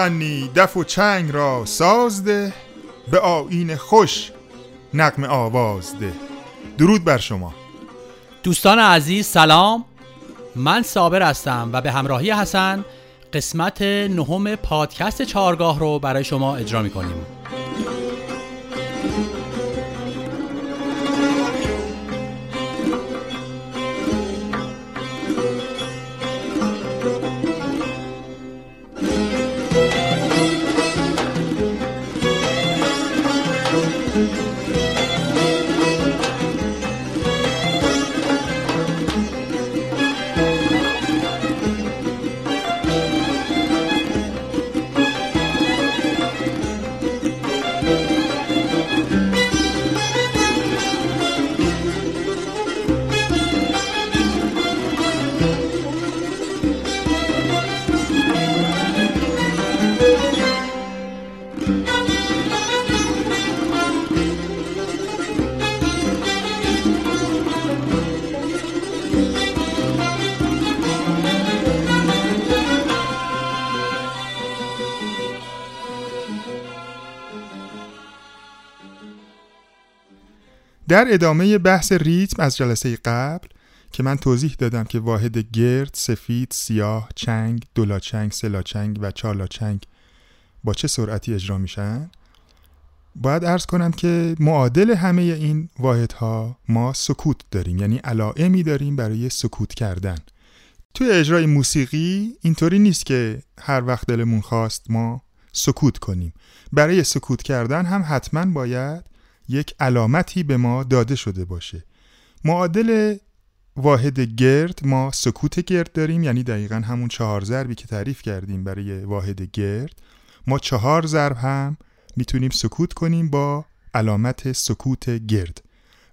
مغنی دف و چنگ را سازده به آین خوش نقم آواز ده. درود بر شما. دوستان عزیز سلام. من صابر هستم و به همراهی حسن قسمت نهم پادکست چهارگاه رو برای شما اجرا می کنیم در ادامه بحث ریتم از جلسه قبل که من توضیح دادم که واحد گرد، سفید، سیاه، چنگ، دولاچنگ، سلاچنگ و چارلاچنگ با چه سرعتی اجرا میشن؟ باید ارز کنم که معادل همه این واحدها ما سکوت داریم یعنی علائمی داریم برای سکوت کردن. توی اجرای موسیقی اینطوری نیست که هر وقت دلمون خواست ما سکوت کنیم. برای سکوت کردن هم حتما باید یک علامتی به ما داده شده باشه. معادل واحد گرد ما سکوت گرد داریم یعنی دقیقا همون چهار ضربی که تعریف کردیم برای واحد گرد. ما چهار ضرب هم می‌تونیم سکوت کنیم با علامت سکوت گرد.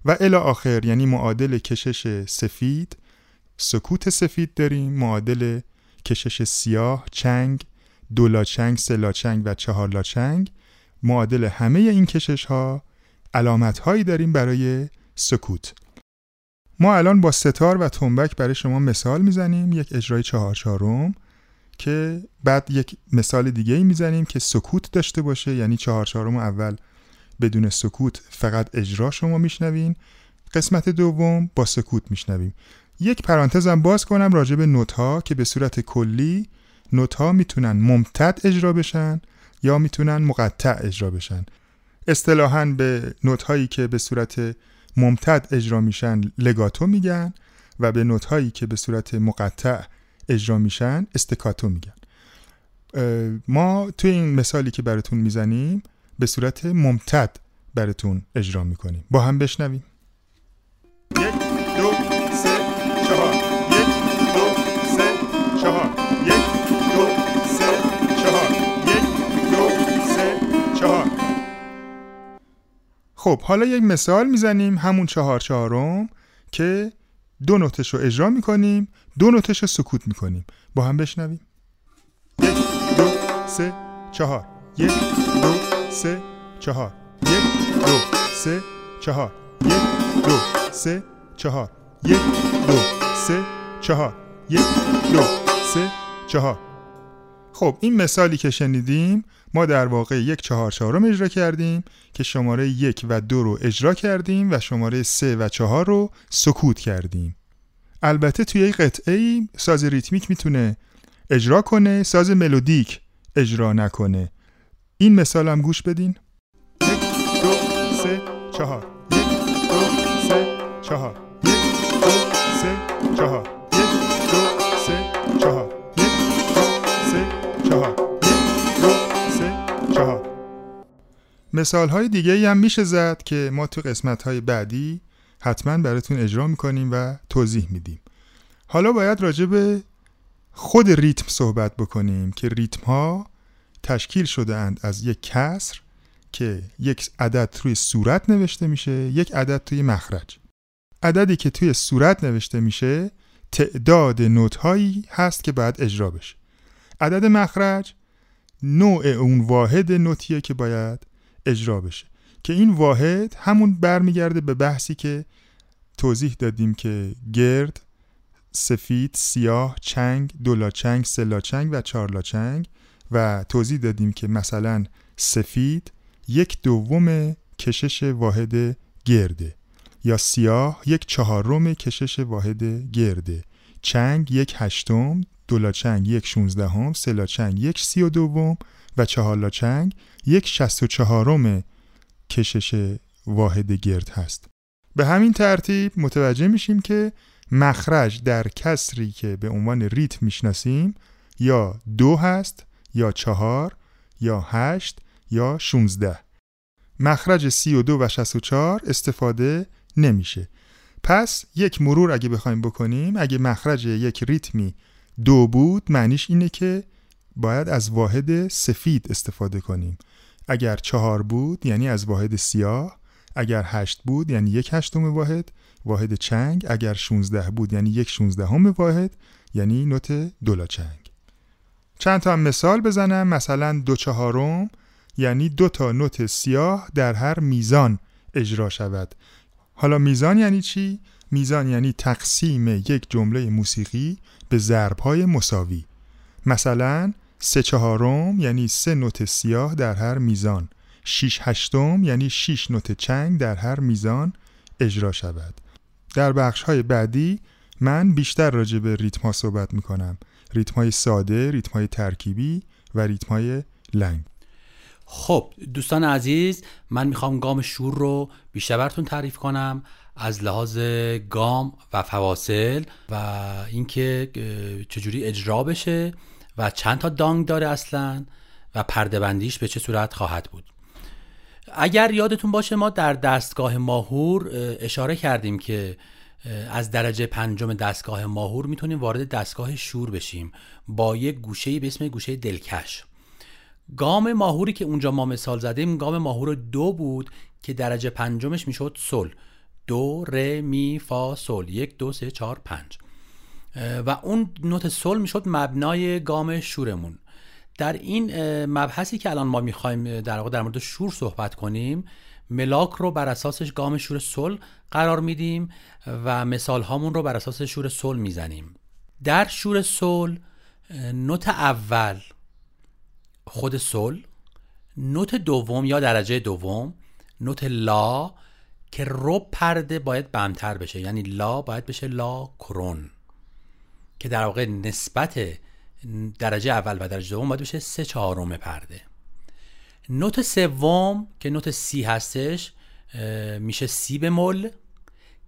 و الی آخر یعنی معادل کشش سفید. سکوت سفید داریم معادل کشش سیاه چنگ دولاچنگ سلاچنگ و چهارلاچنگ معادل همه این کشش ها علامت هایی داریم برای سکوت. ما الان با ستار و تنبک برای شما مثال می‌زنیم. یک اجرای چهار چهارم که بعد یک مثال دیگه ای می‌زنیم که سکوت داشته باشه. یعنی چهار چهارم اول بدون سکوت فقط اجرا شما میشنوین. قسمت دوم با سکوت میشنویم. یک پرانتزم باز کنم راجع به نوت ها که به صورت کلی نوت ها می‌تونن ممتد اجرا بشن یا می‌تونن مقطع اجرا بشن. اصطلاحا به نوت هایی که به صورت ممتد اجرا میشن لگاتو میگن و به نوت هایی که به صورت مقطع اجرا میشن استکاتو میگن. ما توی این مثالی که براتون می‌زنیم به صورت ممتد براتون اجرا می‌کنیم. با هم بشنویم. خب حالا یک مثال می‌زنیم همون چهار چهارم که دو نوتش رو اجرا می‌کنیم دو نوتش رو سکوت می‌کنیم. با هم بشنویم. یک دو سه چهار. یک دو سه چهار. یک دو سه چهار. یک دو سه چهار. یک دو سه چهار. یک دو سه چهار. خب این مثالی که شنیدیم ما در واقع یک چهار چهارم اجرا کردیم که شماره یک و دو رو اجرا کردیم و شماره سه و چهار رو سکوت کردیم. البته توی یک قطعه ای ساز ریتمیک می‌تونه اجرا کنه ساز ملودیک اجرا نکنه. این مثال هم گوش بدین. یک دو سه چهار. یک دو سه چهار. یک دو سه چهار. مثال های دیگه هم میشه زد که ما تو قسمت های بعدی حتما براتون اجرا می‌کنیم و توضیح میدیم. حالا باید راجع به خود ریتم صحبت بکنیم که ریتم ها تشکیل شده اند از یک کسر که یک عدد توی صورت نوشته میشه یک عدد توی مخرج. عددی که توی صورت نوشته میشه تعداد نوت هایی هست که باید اجرا بشه. عدد مخرج نوع اون واحد نوتیه که باید اجرا بشه. که این واحد همون برمیگرده به بحثی که توضیح دادیم که گرد سفید، سیاه، چنگ، دولاچنگ، سلاچنگ و چارلاچنگ و توضیح دادیم که مثلا سفید یک دوم کشش واحد گرده یا سیاه یک چهارم کشش واحد گرده چنگ یک هشتم دولاچنگ یک شونزدهم سلاچنگ یک سی و دوم و چهارلاچنگ یک شست و چهارم کشش واحد گرد هست. به همین ترتیب متوجه میشیم که مخرج در کسری که به عنوان ریتم می‌شناسیم یا دو هست یا چهار یا هشت یا شونزده. مخرج سی و دو و شست و چهار استفاده نمیشه. پس یک مرور اگه بخوایم بکنیم اگه مخرج یک ریتمی دو بود معنیش اینه که باید از واحد سفید استفاده کنیم. اگر چهار بود یعنی از واحد سیاه اگر هشت بود یعنی یک هشتم واحد. واحد چنگ اگر 16 بود یعنی یک 16 هم واحد یعنی نوت دولا چنگ. چند تا مثال بزنم. مثلا دو چهارم یعنی دو تا نوت سیاه در هر میزان اجرا شود. حالا میزان یعنی چی؟ میزان یعنی تقسیم یک جمله موسیقی به ضربهای مساوی. مثلا سه چهارم یعنی سه نوت سیاه در هر میزان. شیش هشتم یعنی شیش نوت چنگ در هر میزان اجرا شود. در بخش های بعدی من بیشتر راجع به ریتم ها صحبت می کنم ریتم های ساده، ریتم های ترکیبی و ریتم های لنگ. خب دوستان عزیز من می‌خوام گام شور رو بیشتر براتون تعریف کنم. از لحاظ گام و فواصل و اینکه چجوری اجرا بشه. و چند تا دانگ داره اصلا و پرده بندیش به چه صورت خواهد بود. اگر یادتون باشه ما در دستگاه ماهور اشاره کردیم که از درجه پنجم دستگاه ماهور می‌تونیم وارد دستگاه شور بشیم با یک گوشه به اسم گوشه دلکش. گام ماهوری که اونجا ما مثال زدیم گام ماهور دو بود که درجه پنجمش می‌شد سل دو ر می فا سل یک دو سه چهار پنج. و اون نوت سل می‌شد مبنای گام شورمون. در این مبحثی که الان ما می‌خوایم در واقع در مورد شور صحبت کنیم ملاک رو بر اساسش گام شور سل قرار میدیم و مثال هامون رو بر اساس شور سل می‌زنیم. در شور سل نوت اول خود سل نوت دوم یا درجه دوم نوت لا که رو پرده باید بمتر بشه. یعنی لا باید بشه لا کرون. که در واقع نسبت درجه اول و درجه دوم باید بشه سه چهارم پرده. نوت سوم که نوت سی هستش میشه سی به مل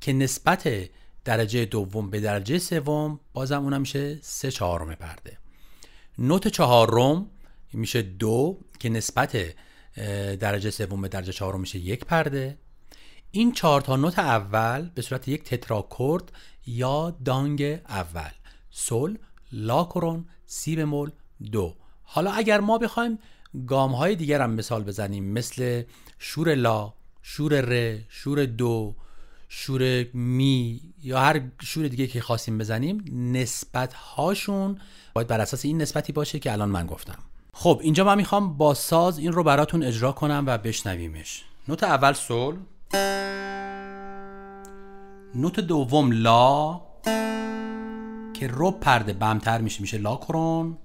که نسبت درجه دوم به درجه سوم بازم اونم میشه سه چهارم پرده. نوت چهارم میشه دو که نسبت درجه سوم به درجه چهارم میشه یک پرده. این چهار تا نوت اول به صورت یک تتراکورد یا دانگ اول. سل لا کرون سی بمول دو. حالا اگر ما بخوایم گام های دیگر هم مثال بزنیم مثل شور لا شور ر شور دو شور می یا هر شور دیگه که خواستیم بزنیم نسبت هاشون باید بر اساس این نسبتی باشه که الان من گفتم. خب اینجا من می‌خوام با ساز این رو براتون اجرا کنم و بشنویمش. نوت اول سول نوت دوم لا. که رو پرده بمتر میشه میشه لا کرون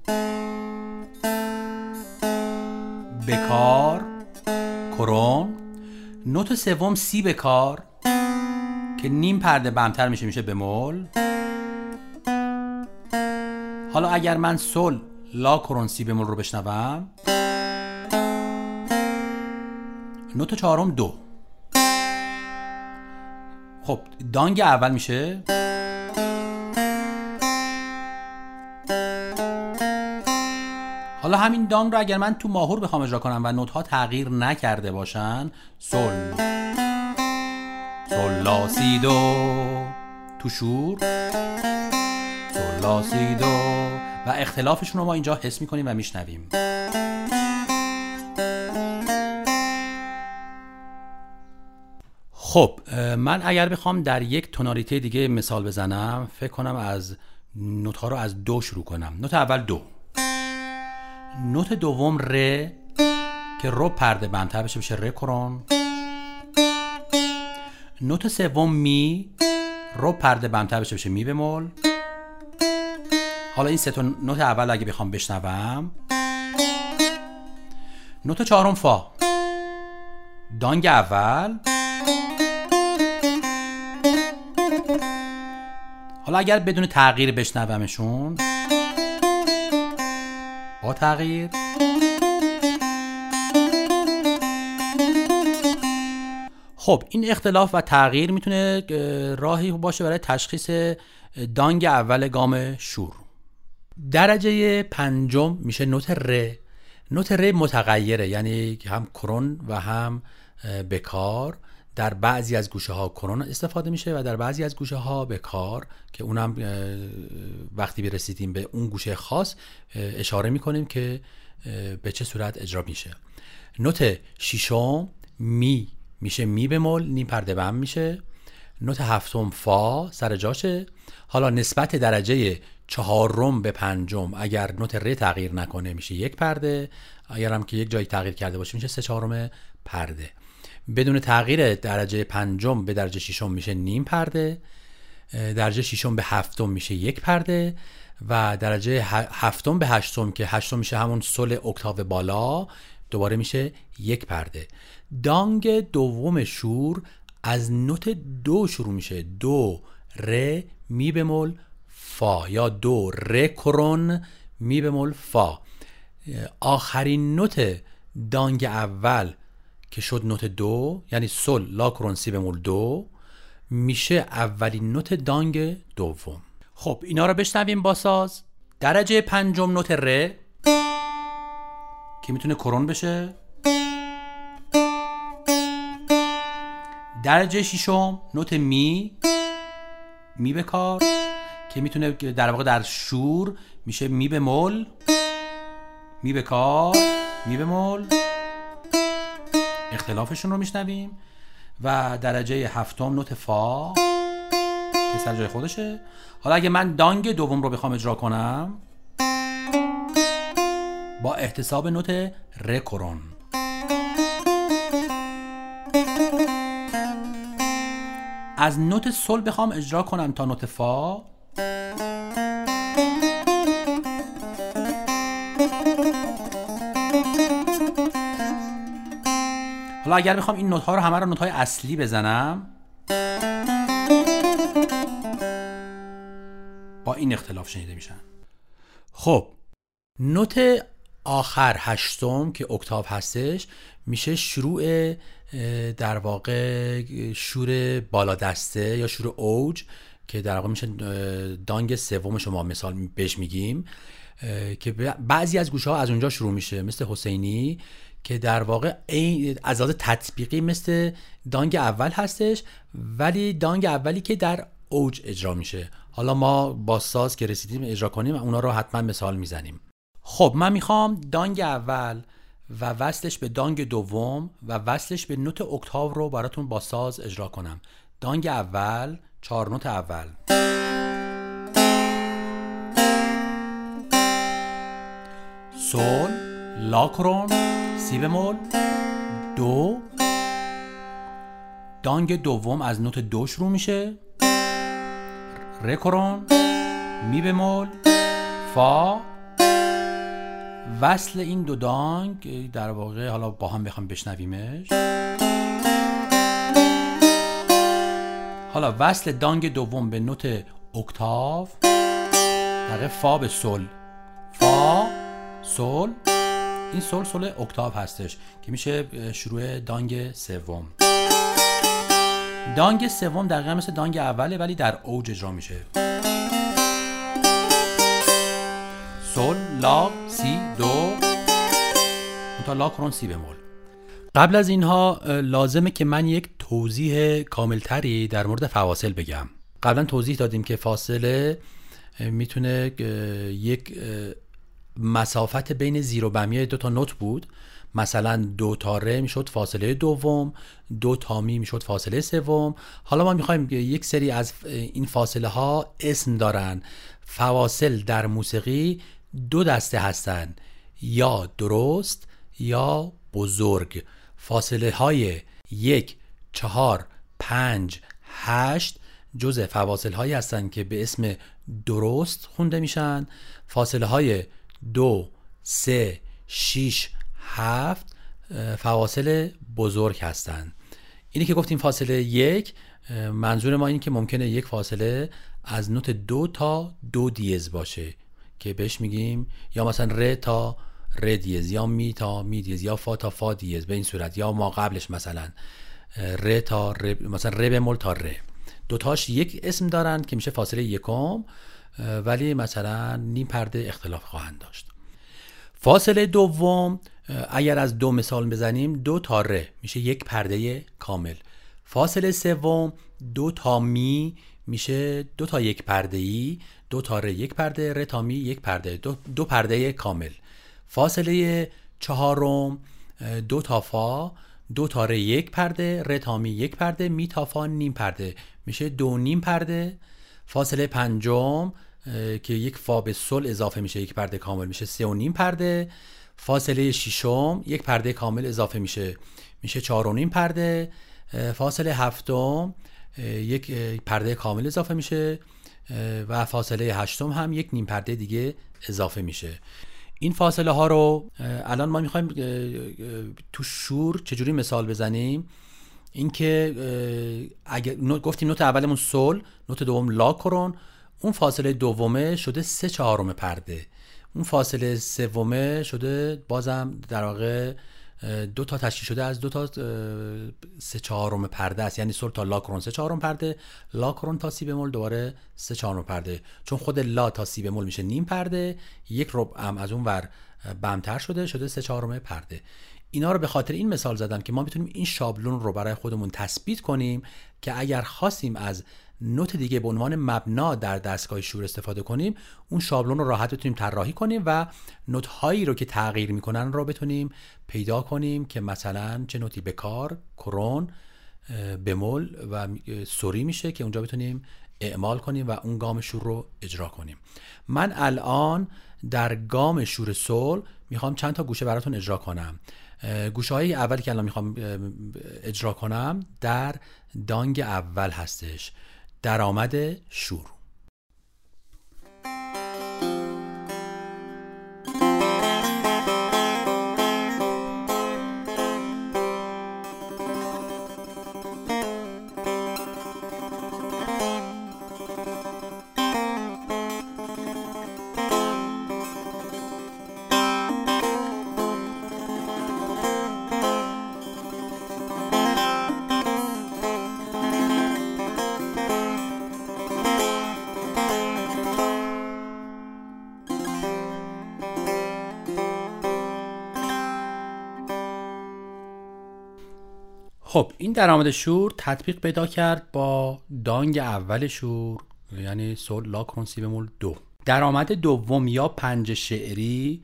بکار کرون. نوت سوم سی بکار که نیم پرده بمتر میشه میشه بمول. حالا اگر من سل لا کرون سی بمول رو بشنوم. نوت چهارم دو. خب دانگ اول میشه. حالا همین دانگ رو اگر من تو ماهور بخوام اجرا کنم و نوت ها تغییر نکرده باشن سل. سل لا سی دو تو شور. سل لا سی دو و اختلافشون رو ما اینجا حس می‌کنیم و میشنویم. خب من اگر بخوام در یک تونالیته دیگه مثال بزنم فکر کنم از نوت ها رو از دو شروع کنم. نوت اول دو. نوت دوم ر که رو پرده بمتر بشه بشه ر کرون. نوت سوم می رو پرده بمتر بشه بشه می بمول. حالا این سه تا نوت اول اگه بخوام بشنوم. نوت چهارم فا. دانگ اول. حالا اگر بدون تغییر بشنومشون تغییر. خب این اختلاف و تغییر می‌تونه راهی باشه برای تشخیص دانگ اول گام شور درجه پنجم میشه نوت ر. نوت ر متغیره یعنی هم کرون و هم بکار در بعضی از گوشه ها کرون استفاده میشه و در بعضی از گوشه ها بکار که اونم وقتی برسیدیم به اون گوشه خاص اشاره می‌کنیم که به چه صورت اجرا میشه. نوت شیشم می میشه می بمول نیم پرده بم میشه. نوت هفتم فا سر جاشه. حالا نسبت درجه چهارم به پنجم اگر نوت ر تغییر نکنه میشه یک پرده. اگر هم که یک جایی تغییر کرده باشه میشه سه چهارم پرده. بدون تغییر درجه پنجم به درجه ششم میشه نیم پرده درجه ششم به هفتم میشه یک پرده و درجه هفتم به هشتم که هشتم میشه همون سل اکتاو بالا دوباره میشه یک پرده. دانگ دوم شور از نوت دو شروع میشه. دو ر می بمول فا یا دو ر کرون می بمول فا. آخرین نوت دانگ اول که شد نوت دو یعنی سل لا کرون سی بمول دو میشه اولین نوت دانگ دوم. خب اینا رو بشنویم با ساز. درجه پنجم نوت ر که می‌تونه کرون بشه؟ درجه ششم نوت می. می به کار. که می‌تونه در واقع در شور میشه می به مول. می به کار. می به مول. اختلافشون رو میشنویم و درجه هفتم نوت فا که سر جای خودشه. حالا اگه من دانگ دوم رو بخوام اجرا کنم با احتساب نوت رکورون. از نوت سل بخوام اجرا کنم تا نوت فا. اگر بخوام این نوت ها رو همه رو نوت های اصلی بزنم. با این اختلاف شنیده میشن. خب نوت آخر هشتم که اکتاو هستش میشه شروع در واقع شور بالا دسته یا شور اوج که در واقع میشه دانگ سوم شما مثال بهش میگیم که بعضی از گوشه ها از اونجا شروع میشه. مثل حسینی که در واقع از لحاظ تطبیقی مثل دانگ اول هستش ولی دانگ اولی که در اوج اجرا میشه. حالا ما با ساز که رسیدیم اجرا کنیم اونا رو حتما مثال می‌زنیم. خب من می‌خوام دانگ اول و وصلش به دانگ دوم و وصلش به نوت اکتاو رو براتون با ساز اجرا کنم. دانگ اول چهار نوت اول. سول لا کرون سی بمول. دو. دانگ دوم از نوت دو شروع میشه. ر کرون می بمول. فا. وصل این دو دانگ در واقع حالا با هم بخوام بشنویمش. حالا وصل دانگ دوم به نوت اکتاو. در فا به سل فا سل این سل سل اکتاو هستش که میشه شروع دانگ سوم. دانگ سوم دقیقا مثل دانگ اوله ولی در اوج اجرا میشه. سل لا سی دو. تا لا کرون سی بمول. قبل از اینها لازمه که من یک توضیح کاملتری در مورد فواصل بگم. قبلا توضیح دادیم که فاصله می‌تونه یک مسافت بین زیر و بمیه دو تا نوت بود. مثلا دو تا ره می‌شد فاصله دوم دو تا می می‌شد فاصله سوم. حالا ما می‌خوایم یک سری از این فاصله ها اسم دارن. فواصل در موسیقی دو دسته هستند یا درست یا بزرگ. فاصله های یک چهار پنج هشت جزء فواصل هایی هستند که به اسم درست خونده میشن. فاصله های دو سه شیش هفت فواصل بزرگ هستند. اینی که گفتیم فاصله یک منظور ما این که ممکنه یک فاصله از نوت دو تا دو دیز باشه که بهش میگیم یا مثلا ر تا ر دیز یا می تا می دیز یا فا تا فا دیز به این صورت یا ما قبلش مثلا ر تا ر مثلا ر بمول تا ر. دوتاش یک اسم دارن که میشه فاصله یکم. ولی مثلا نیم پرده اختلاف خواهند داشت. فاصله دوم اگر از دو مثال بزنیم دو تا ر میشه یک پرده کامل. فاصله سوم دو تا می میشه دو تا یک پرده ای دو تا ر یک پرده ر تا می یک پرده دو, دو پرده کامل. فاصله چهارم دو تا فا دو تا ر یک پرده ر تا می یک پرده می تا فا نیم پرده. میشه دو نیم پرده فاصله پنجم که یک فا به سل اضافه میشه یک پرده کامل میشه سه و نیم پرده. فاصله ششم یک پرده کامل اضافه میشه میشه چهار و نیم پرده. فاصله هفتم یک پرده کامل اضافه میشه و فاصله هشتم هم یک نیم پرده دیگه اضافه میشه. این فاصله ها رو الان ما می‌خوایم تو شور چجوری مثال بزنیم؟ اینکه اگر گفتیم نوت اولمون سول نوت دوم لا کرون اون فاصله دومه شده سه چهارم پرده. اون فاصله سومه شده بازم در واقع دو تا تشکیل شده از دو تا سه چهارم پرده است. یعنی سول تا لا کرون سه چهارم پرده لا کرون تا سی بمول دوباره سه چهارم پرده. چون خود لا تا سی بمول میشه نیم پرده یک ربع از اون ور بمتر شده شده سه چهارم پرده. اینا رو به خاطر این مثال زدم که ما می‌تونیم این شابلون رو برای خودمون تثبیت کنیم که اگر خواستیم از نوت دیگه به عنوان مبنا در دستگاه شور استفاده کنیم اون شابلون رو راحت بتونیم طراحی کنیم و نوت هایی رو که تغییر می‌کنن رو بتونیم پیدا کنیم که مثلا چه نوتی به کار کرون بمول و سوری میشه که اونجا بتونیم اعمال کنیم و اون گام شور رو اجرا کنیم. من الان در گام شور سول می‌خوام چند تا گوشه براتون اجرا کنم. گوشه های اولی که الان می‌خوام اجرا کنم در دانگ اول هستش. درآمد شور. خب این درآمد شور تطبیق پیدا کرد با دانگ اول شور یعنی سول لا کرونسی بمول دو. درآمد دوم یا پنج شعری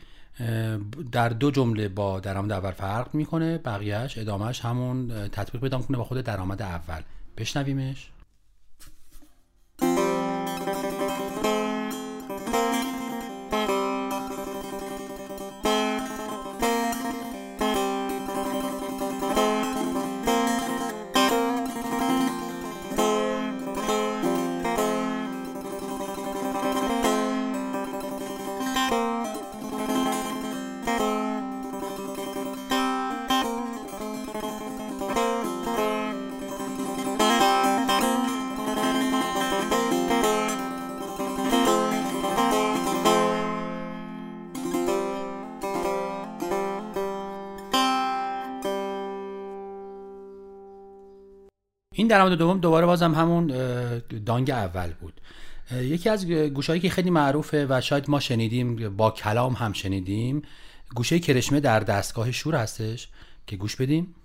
در دو جمله با درآمد اول فرق می‌کنه بقیهش ادامهش همون تطبیق پیدا می‌کنه با خود درآمد اول. بشنویمش. این درآمد دوم دوباره بازم همون دانگ اول بود. یکی از گوشهایی که خیلی معروفه و شاید ما شنیدیم با کلام هم شنیدیم گوشه کرشمه در دستگاه شور هستش که گوش بدیم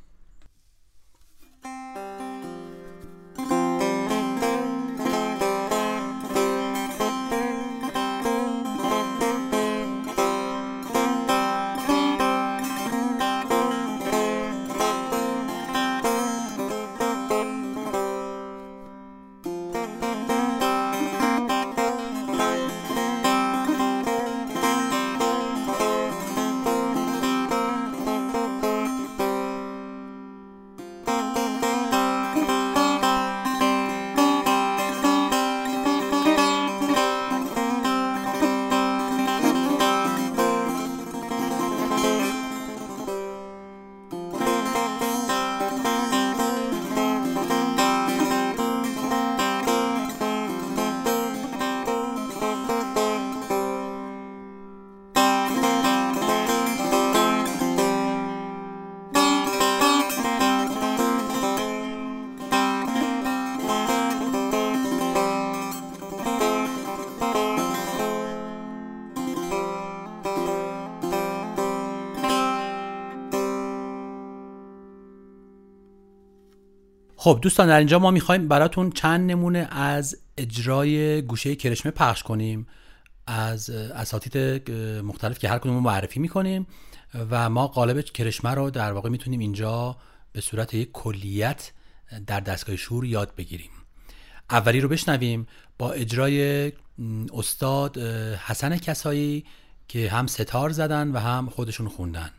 خب دوستان در اینجا ما می‌خوایم براتون چند نمونه از اجرای گوشه کرشمه پخش کنیم. از اساتید مختلف که هر کدوم معرفی می‌کنیم و ما قالب کرشمه رو در واقع می‌تونیم اینجا به صورت یک کلیت در دستگاه شور یاد بگیریم. اولی رو بشنویم با اجرای استاد حسن کسایی که هم ستار زدن و هم خودشون خوندن.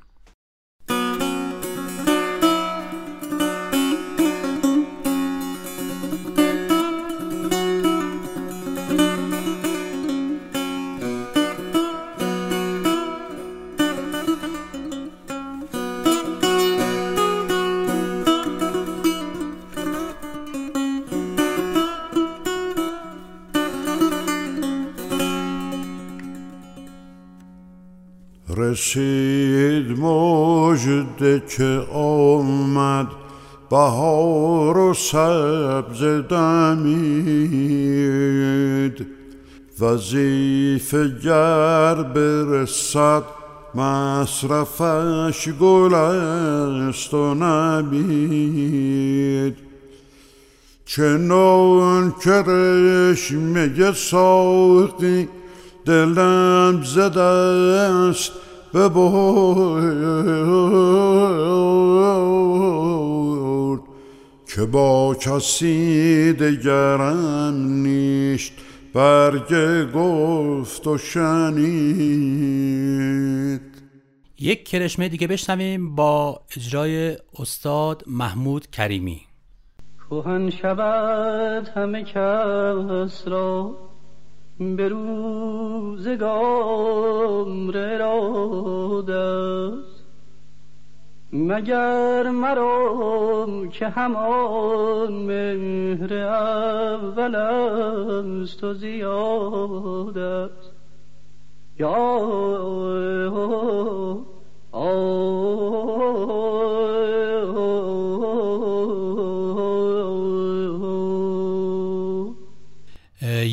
مجده که آمد بهار و سبز دمید. وظیفه گر برسد مصرفش گل است و نبید چنان که رشمه ساقی دلم زده است ببرد که با کسی دگرم نیست برگ گفت و شنید. یک کرشمه دیگه بشنویم با اجرای استاد محمود کریمی. کوهن شود همه کس را به روزگار است. مگر مرا که همان مهر اول است و زیاد است؟ یا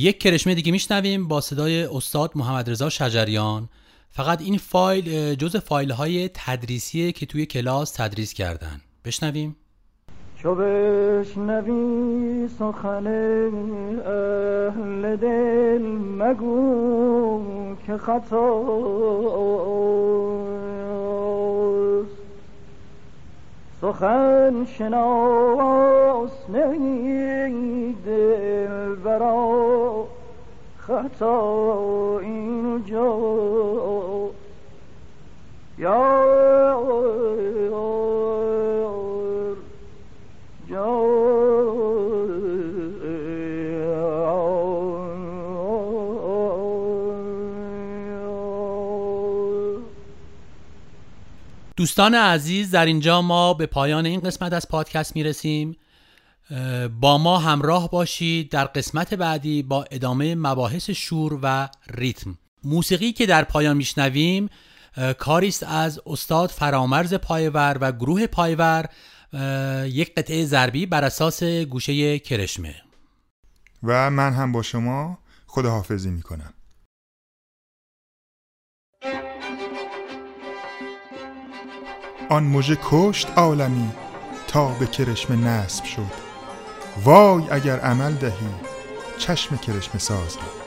یک کرشمه دیگه میشنویم با صدای استاد محمد رضا شجریان. فقط این فایل جز فایل های تدریسیه که توی کلاس تدریس کردن. بشنویم. چو بشنوی سخن اهل دل مگو که خطا. سخن شناس دل برا خطا این جا یا دوستان عزیز در اینجا ما به پایان این قسمت از پادکست می‌رسیم. با ما همراه باشید در قسمت بعدی با ادامه مباحث شور و ریتم. موسیقی که در پایان میشنویم کاریست از استاد فرامرز پایور و گروه پایور. یک قطعه ضربی بر اساس گوشه کرشمه. و من هم با شما خداحافظی می‌کنم. آن مژه کشت عالمی تا به کرشم نسب شد. وای اگر عمل دهی چشم کرشم ساز را